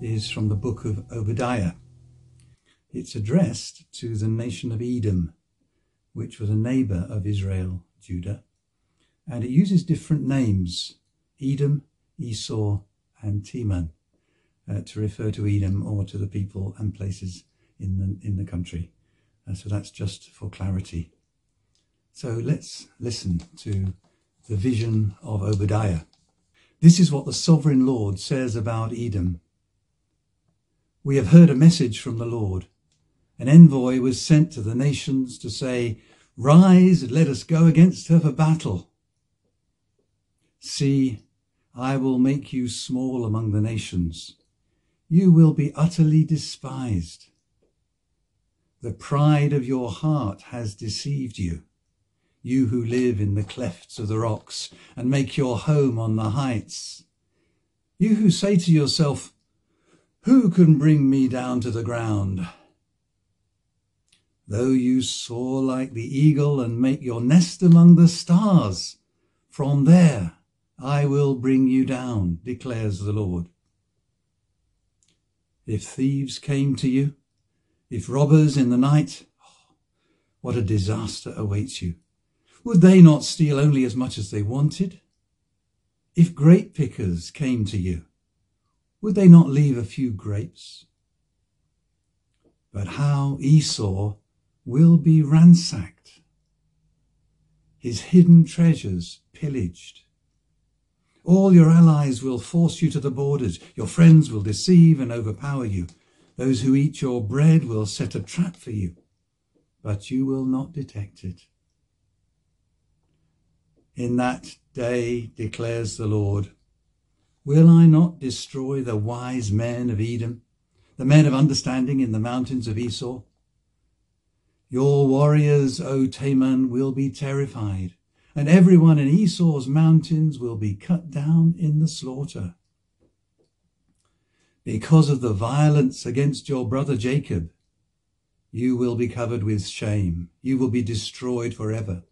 is from the book of Obadiah. It's addressed to the nation of Edom, which was a neighbor of Israel, Judah, and it uses different names Edom, Esau, and Teman uh, to refer to Edom or to the people and places in the, in the country. Uh, so that's just for clarity. So let's listen to the vision of Obadiah. This is what the sovereign Lord says about Edom. We have heard a message from the Lord. An envoy was sent to the nations to say, Rise let us go against her for battle. See, I will make you small among the nations. You will be utterly despised. The pride of your heart has deceived you you who live in the clefts of the rocks and make your home on the heights. You who say to yourself, Who can bring me down to the ground? Though you soar like the eagle and make your nest among the stars, from there I will bring you down, declares the Lord. If thieves came to you, if robbers in the night, oh, what a disaster awaits you. Would they not steal only as much as they wanted? If grape pickers came to you, would they not leave a few grapes? But how Esau will be ransacked, his hidden treasures pillaged. All your allies will force you to the borders. Your friends will deceive and overpower you. Those who eat your bread will set a trap for you, but you will not detect it. In that day, declares the Lord, will I not destroy the wise men of Edom, the men of understanding in the mountains of Esau? Your warriors, O Teman, will be terrified, and everyone in Esau's mountains will be cut down in the slaughter. Because of the violence against your brother Jacob, you will be covered with shame. You will be destroyed forever.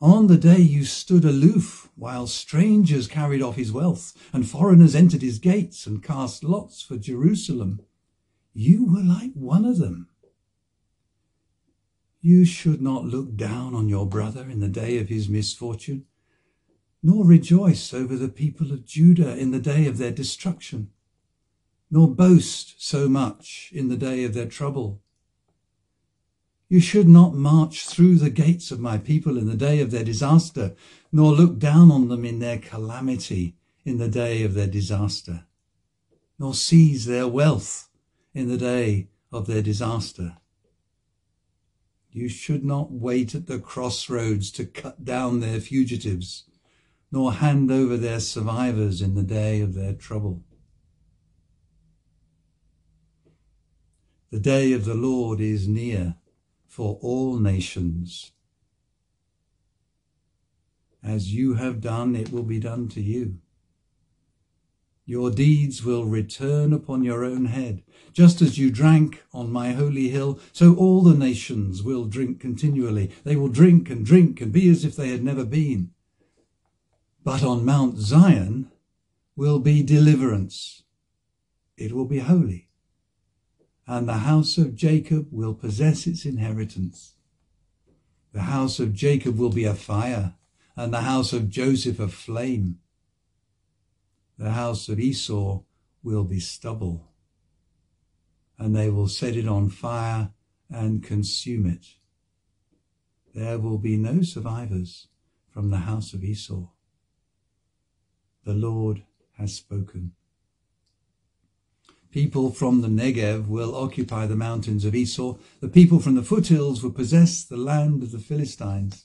On the day you stood aloof while strangers carried off his wealth and foreigners entered his gates and cast lots for Jerusalem, you were like one of them. You should not look down on your brother in the day of his misfortune, nor rejoice over the people of Judah in the day of their destruction, nor boast so much in the day of their trouble you should not march through the gates of my people in the day of their disaster, nor look down on them in their calamity in the day of their disaster, nor seize their wealth in the day of their disaster. You should not wait at the crossroads to cut down their fugitives, nor hand over their survivors in the day of their trouble. The day of the Lord is near for all nations. As you have done, it will be done to you. Your deeds will return upon your own head. Just as you drank on my holy hill, so all the nations will drink continually. They will drink and drink and be as if they had never been. But on Mount Zion will be deliverance. It will be holy and the house of Jacob will possess its inheritance. The house of Jacob will be a fire, and the house of Joseph a flame. The house of Esau will be stubble, and they will set it on fire and consume it. There will be no survivors from the house of Esau. The Lord has spoken. People from the Negev will occupy the mountains of Esau. The people from the foothills will possess the land of the Philistines.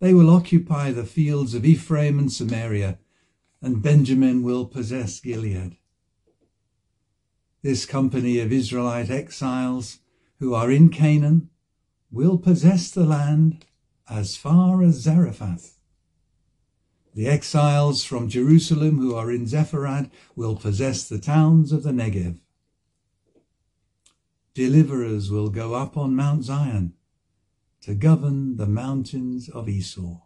They will occupy the fields of Ephraim and Samaria, and Benjamin will possess Gilead. This company of Israelite exiles who are in Canaan will possess the land as far as Zarephath. The exiles from Jerusalem who are in Sepharad will possess the towns of the Negev. Deliverers will go up on Mount Zion to govern the mountains of Esau.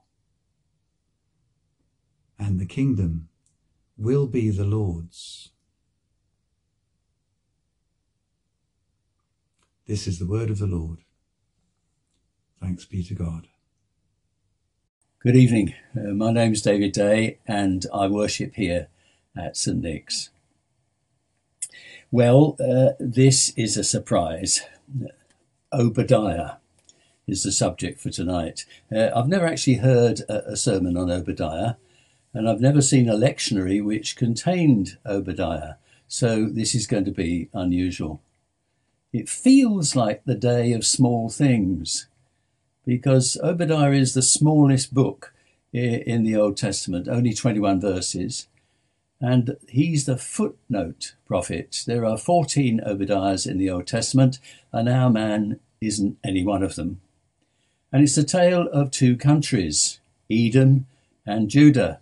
And the kingdom will be the Lord's. This is the word of the Lord. Thanks be to God. Good evening. Uh, my name is David Day and I worship here at St. Nick's. Well, uh, this is a surprise. Obadiah is the subject for tonight. Uh, I've never actually heard a, a, sermon on Obadiah, and I've never seen a lectionary which contained Obadiah, so this is going to be unusual. It feels like the day of small things, because Obadiah is the smallest book in the Old Testament, only 21 verses, and he's the footnote prophet. There are 14 Obadiahs in the Old Testament, and our man isn't any one of them. And it's the tale of two countries, Edom and Judah,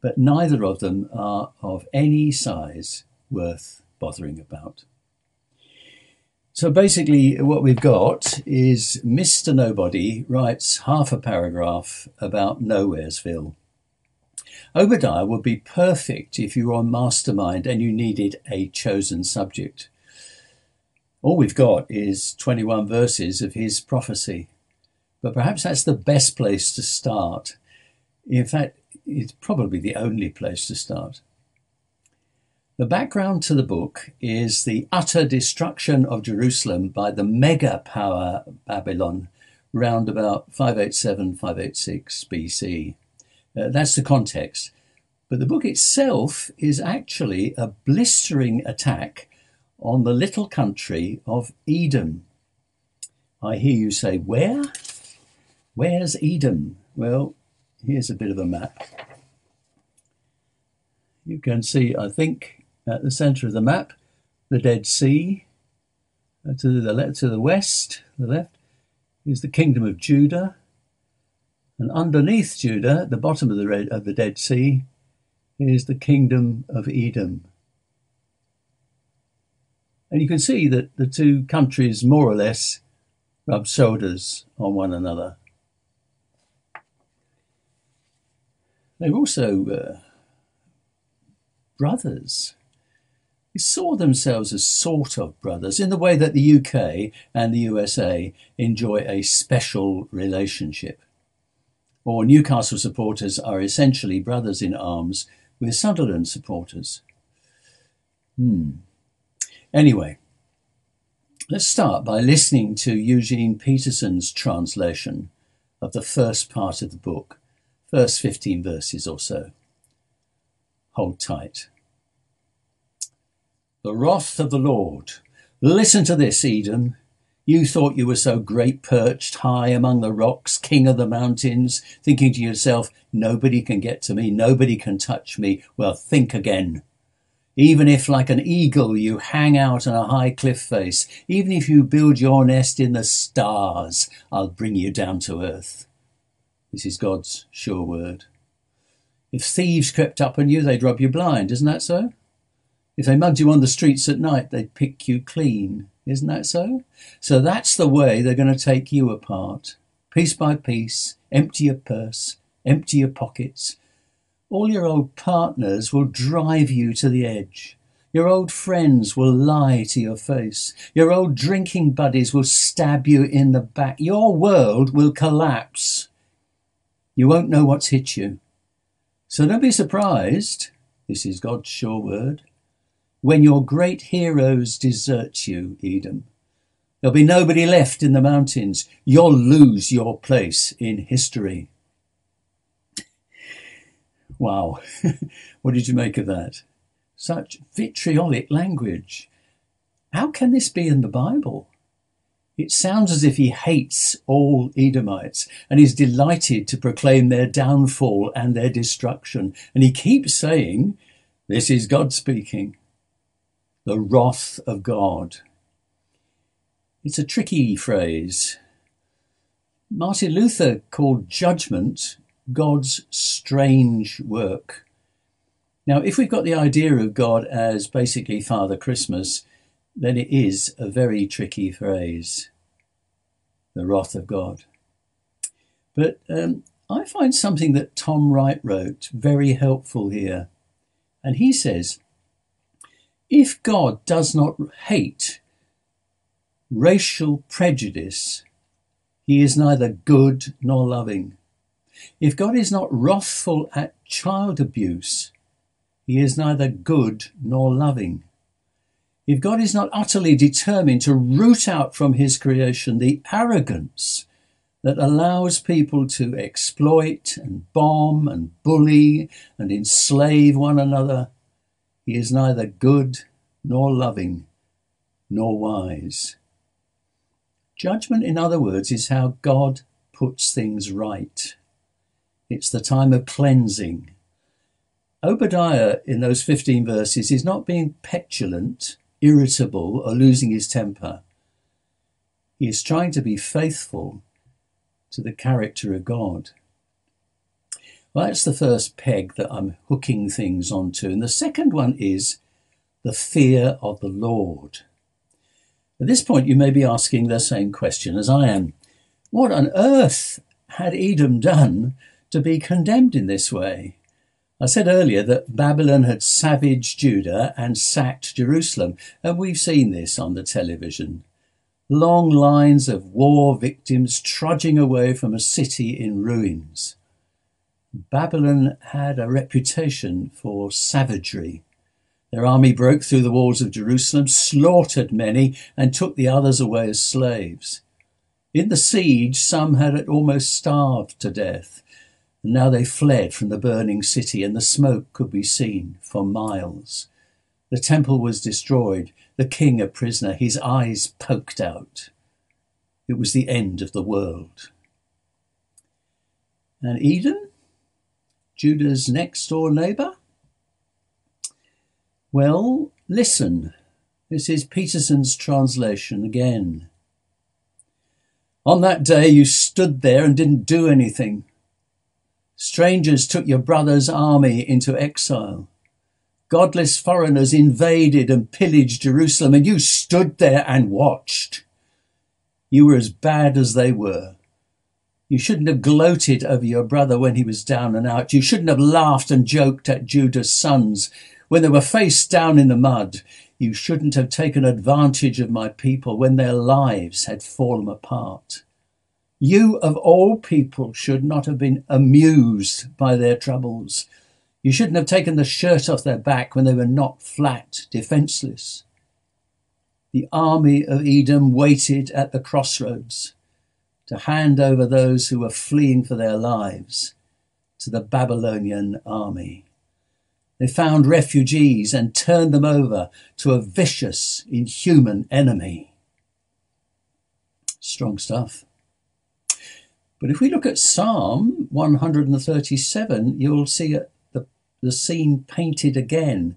but neither of them are of any size worth bothering about. So basically, what we've got is Mr. Nobody writes half a paragraph about Nowheresville Obadiah would be perfect if you were a mastermind and you needed a chosen subject. All we've got is 21 verses of his prophecy, but perhaps that's the best place to start. In fact, it's probably the only place to start. The background to the book is the utter destruction of Jerusalem by the mega power Babylon round about 587 586 BC. Uh, that's the context. But the book itself is actually a blistering attack on the little country of Edom. I hear you say, Where? Where's Edom? Well, here's a bit of a map. You can see, I think, at the center of the map, the Dead Sea. Uh, to the left, to the west, the left, is the kingdom of Judah. And underneath Judah, at the bottom of the, Red, of the Dead Sea, is the kingdom of Edom. And you can see that the two countries more or less rub shoulders on one another. They're also uh, brothers. Saw themselves as sort of brothers in the way that the UK and the USA enjoy a special relationship or Newcastle supporters are essentially brothers in arms with Sunderland supporters. Hmm. Anyway, let's start by listening to Eugene Peterson's translation of the first part of the book, first 15 verses or so. Hold tight. The wrath of the Lord. Listen to this, Edom. You thought you were so great perched high among the rocks, king of the mountains, thinking to yourself, nobody can get to me, nobody can touch me. Well, think again. Even if, like an eagle, you hang out on a high cliff face, even if you build your nest in the stars, I'll bring you down to earth. This is God's sure word. If thieves crept up on you, they'd rob you blind, isn't that so? If they mugged you on the streets at night, they'd pick you clean. Isn't that so? So that's the way they're going to take you apart. Piece by piece, empty your purse, empty your pockets. All your old partners will drive you to the edge. Your old friends will lie to your face. Your old drinking buddies will stab you in the back. Your world will collapse. You won't know what's hit you. So don't be surprised. This is God's sure word when your great heroes desert you, Edom. There'll be nobody left in the mountains. You'll lose your place in history. Wow. what did you make of that? Such vitriolic language. How can this be in the Bible? It sounds as if he hates all Edomites and is delighted to proclaim their downfall and their destruction. And he keeps saying, This is God speaking. The wrath of God. It's a tricky phrase. Martin Luther called judgment God's strange work. Now, if we've got the idea of God as basically Father Christmas, then it is a very tricky phrase the wrath of God. But um, I find something that Tom Wright wrote very helpful here. And he says, if God does not hate racial prejudice, he is neither good nor loving. If God is not wrathful at child abuse, he is neither good nor loving. If God is not utterly determined to root out from his creation the arrogance that allows people to exploit and bomb and bully and enslave one another, he is neither good nor loving nor wise. Judgment, in other words, is how God puts things right. It's the time of cleansing. Obadiah, in those 15 verses, is not being petulant, irritable, or losing his temper. He is trying to be faithful to the character of God. Well, that's the first peg that I'm hooking things onto. And the second one is the fear of the Lord. At this point, you may be asking the same question as I am. What on earth had Edom done to be condemned in this way? I said earlier that Babylon had savaged Judah and sacked Jerusalem, and we've seen this on the television long lines of war victims trudging away from a city in ruins. Babylon had a reputation for savagery. Their army broke through the walls of Jerusalem, slaughtered many, and took the others away as slaves. In the siege, some had almost starved to death. Now they fled from the burning city, and the smoke could be seen for miles. The temple was destroyed, the king a prisoner, his eyes poked out. It was the end of the world. And Edom, Judah's next door neighbour? Well, listen. This is Peterson's translation again. On that day you stood there and didn't do anything. Strangers took your brother's army into exile. Godless foreigners invaded and pillaged Jerusalem, and you stood there and watched. You were as bad as they were. You shouldn't have gloated over your brother when he was down and out. You shouldn't have laughed and joked at Judah's sons when they were face down in the mud. You shouldn't have taken advantage of my people when their lives had fallen apart. You, of all people, should not have been amused by their troubles. You shouldn't have taken the shirt off their back when they were knocked flat, defenseless. The army of Edom waited at the crossroads to hand over those who were fleeing for their lives to the Babylonian army. They found refugees and turned them over to a vicious, inhuman enemy. Strong stuff. But if we look at Psalm 137, you'll see the the scene painted again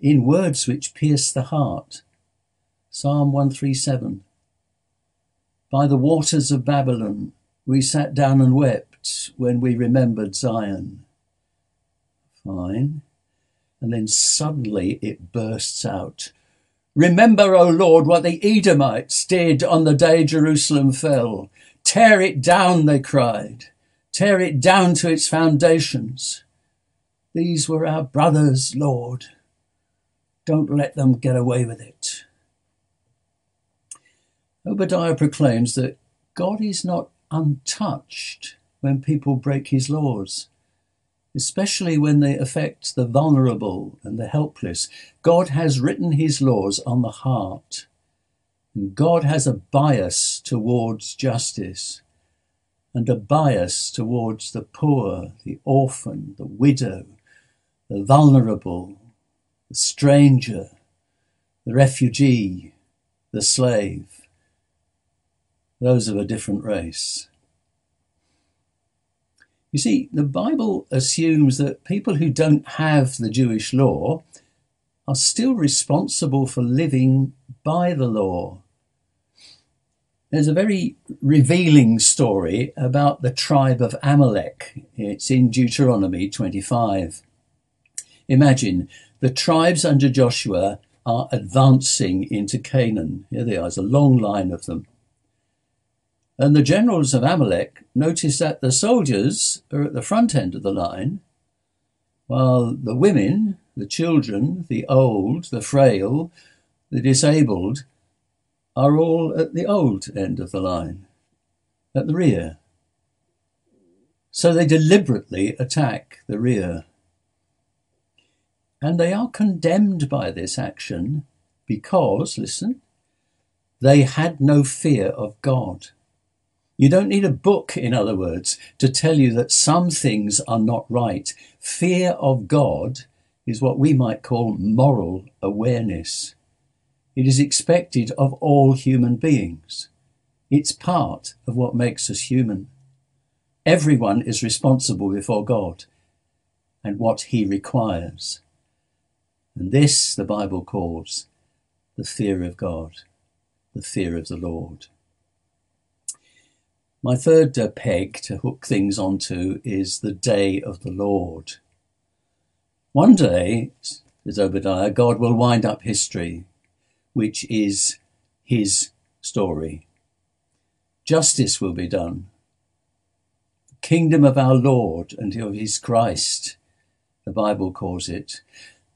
in words which pierce the heart. Psalm 137 By the waters of Babylon we sat down and wept when we remembered Zion. Fine. And then suddenly it bursts out. Remember, O Lord, what the Edomites did on the day Jerusalem fell. Tear it down, they cried. Tear it down to its foundations. These were our brothers, Lord. Don't let them get away with it. Obadiah proclaims that God is not untouched when people break his laws, especially when they affect the vulnerable and the helpless. God has written his laws on the heart. And God has a bias towards justice and a bias towards the poor, the orphan, the widow, the vulnerable, the stranger, the refugee, the slave, those of a different race. You see, the Bible assumes that people who don't have the Jewish law are still responsible for living by the law. There's a very revealing story about the tribe of Amalek. It's in Deuteronomy 25. Imagine the tribes under Joshua are advancing into Canaan. Here they are, there's a long line of them. And the generals of Amalek notice that the soldiers are at the front end of the line, while the women, the children, the old, the frail, the disabled are all at the old end of the line, at the rear. So they deliberately attack the rear. And they are condemned by this action because, listen, they had no fear of God. You don't need a book, in other words, to tell you that some things are not right. Fear of God is what we might call moral awareness. It is expected of all human beings. It's part of what makes us human. Everyone is responsible before God and what he requires. And this the Bible calls the fear of God, the fear of the Lord. My third uh, peg to hook things onto is the day of the Lord. One day, says Obadiah, God will wind up history, which is his story. Justice will be done. The kingdom of our Lord and of his Christ, the Bible calls it,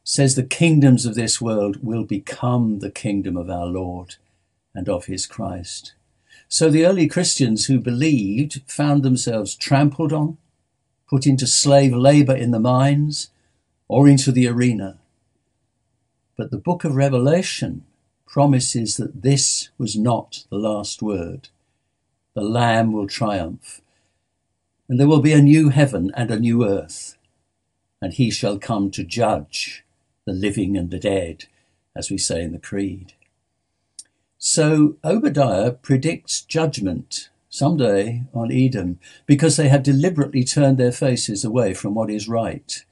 says the kingdoms of this world will become the kingdom of our Lord and of his Christ. So the early Christians who believed found themselves trampled on, put into slave labor in the mines, or into the arena. But the book of Revelation promises that this was not the last word. The Lamb will triumph, and there will be a new heaven and a new earth, and he shall come to judge the living and the dead, as we say in the Creed. So Obadiah predicts judgment someday on Edom because they have deliberately turned their faces away from what is right.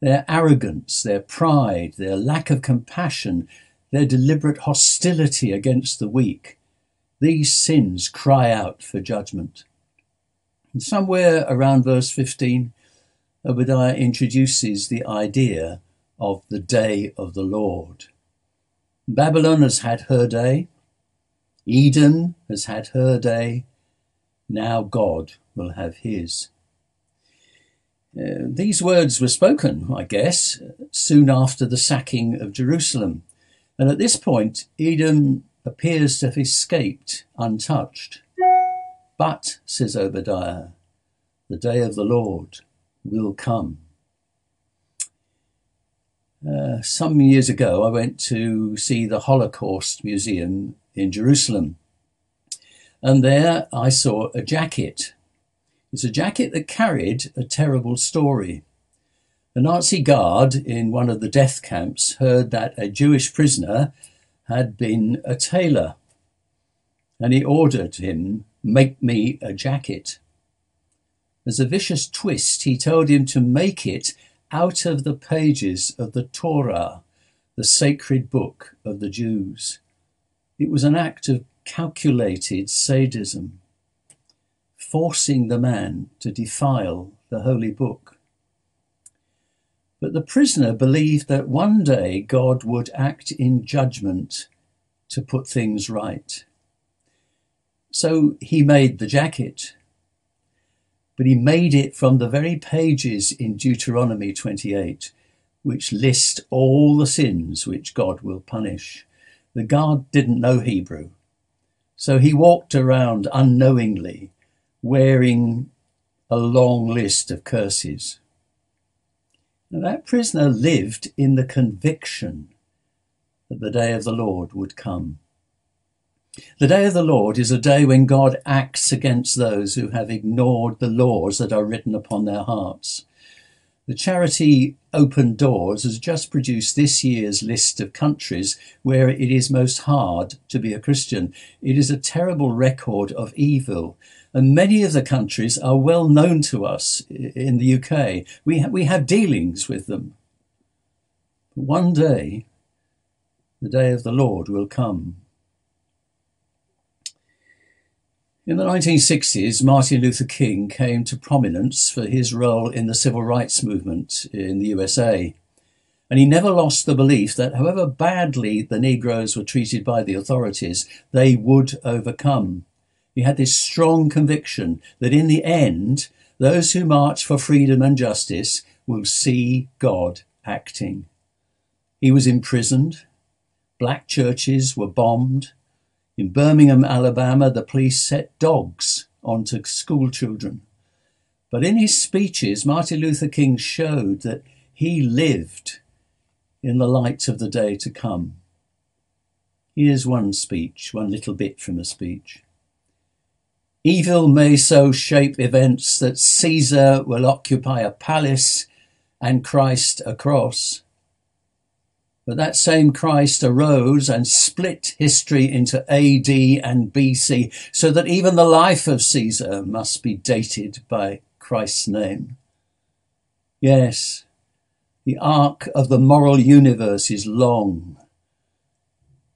Their arrogance, their pride, their lack of compassion, their deliberate hostility against the weak, these sins cry out for judgment. And somewhere around verse 15, Obadiah introduces the idea of the day of the Lord. Babylon has had her day. Edom has had her day. Now God will have his. Uh, these words were spoken, I guess, soon after the sacking of Jerusalem. And at this point, Edom appears to have escaped untouched. But, says Obadiah, the day of the Lord will come. Uh, some years ago, I went to see the Holocaust Museum in Jerusalem. And there I saw a jacket. It's a jacket that carried a terrible story. A Nazi guard in one of the death camps heard that a Jewish prisoner had been a tailor, and he ordered him, Make me a jacket. As a vicious twist, he told him to make it out of the pages of the Torah, the sacred book of the Jews. It was an act of calculated sadism, forcing the man to defile the holy book. But the prisoner believed that one day God would act in judgment to put things right. So he made the jacket, but he made it from the very pages in Deuteronomy 28, which list all the sins which God will punish. The guard didn't know Hebrew, so he walked around unknowingly wearing a long list of curses. Now, that prisoner lived in the conviction that the day of the Lord would come. The day of the Lord is a day when God acts against those who have ignored the laws that are written upon their hearts. The charity Open Doors has just produced this year's list of countries where it is most hard to be a Christian. It is a terrible record of evil. And many of the countries are well known to us in the UK. We, ha- we have dealings with them. But one day, the day of the Lord will come. In the 1960s, Martin Luther King came to prominence for his role in the civil rights movement in the USA. And he never lost the belief that however badly the Negroes were treated by the authorities, they would overcome. He had this strong conviction that in the end, those who march for freedom and justice will see God acting. He was imprisoned. Black churches were bombed. In Birmingham, Alabama, the police set dogs onto school children. But in his speeches, Martin Luther King showed that he lived in the light of the day to come. Here's one speech, one little bit from a speech. Evil may so shape events that Caesar will occupy a palace and Christ a cross. But that same Christ arose and split history into AD and BC so that even the life of Caesar must be dated by Christ's name. Yes, the arc of the moral universe is long,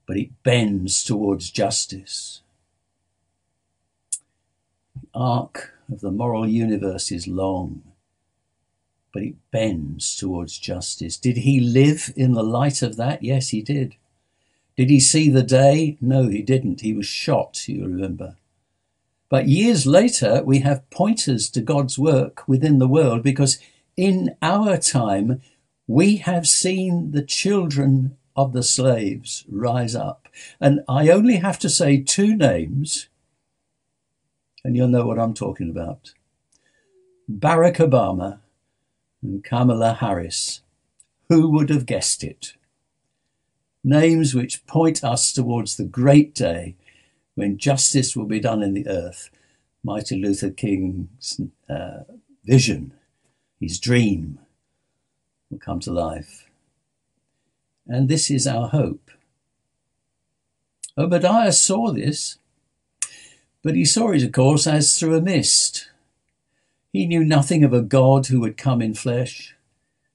but it bends towards justice. The arc of the moral universe is long, but it bends towards justice. Did he live in the light of that? Yes, he did. Did he see the day? No, he didn't. He was shot, you remember. But years later, we have pointers to God's work within the world because in our time, we have seen the children of the slaves rise up. And I only have to say two names, and you'll know what I'm talking about Barack Obama and Kamala Harris. Who would have guessed it? Names which point us towards the great day when justice will be done in the earth. Martin Luther King's uh, vision, his dream, will come to life. And this is our hope. Obadiah saw this, but he saw it, of course, as through a mist. He knew nothing of a God who would come in flesh.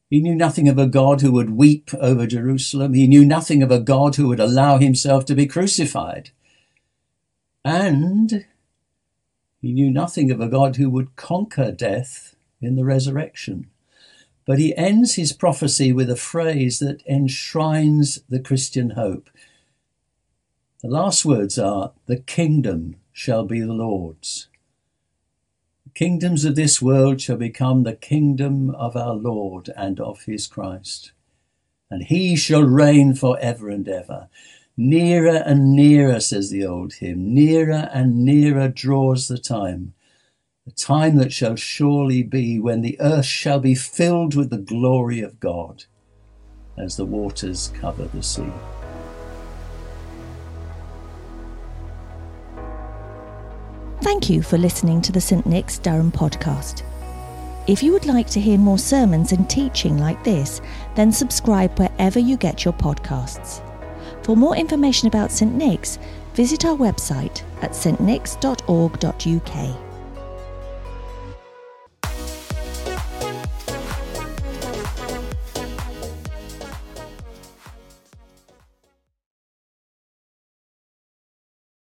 He knew nothing of a God who would weep over Jerusalem. He knew nothing of a God who would allow himself to be crucified. And he knew nothing of a God who would conquer death in the resurrection. But he ends his prophecy with a phrase that enshrines the Christian hope. The last words are, The kingdom shall be the Lord's kingdoms of this world shall become the kingdom of our Lord and of his Christ. And he shall reign for ever and ever. Nearer and nearer, says the old hymn, nearer and nearer draws the time, the time that shall surely be when the earth shall be filled with the glory of God as the waters cover the sea. Thank you for listening to the St Nick's Durham podcast. If you would like to hear more sermons and teaching like this, then subscribe wherever you get your podcasts. For more information about St Nick's, visit our website at stnicks.org.uk.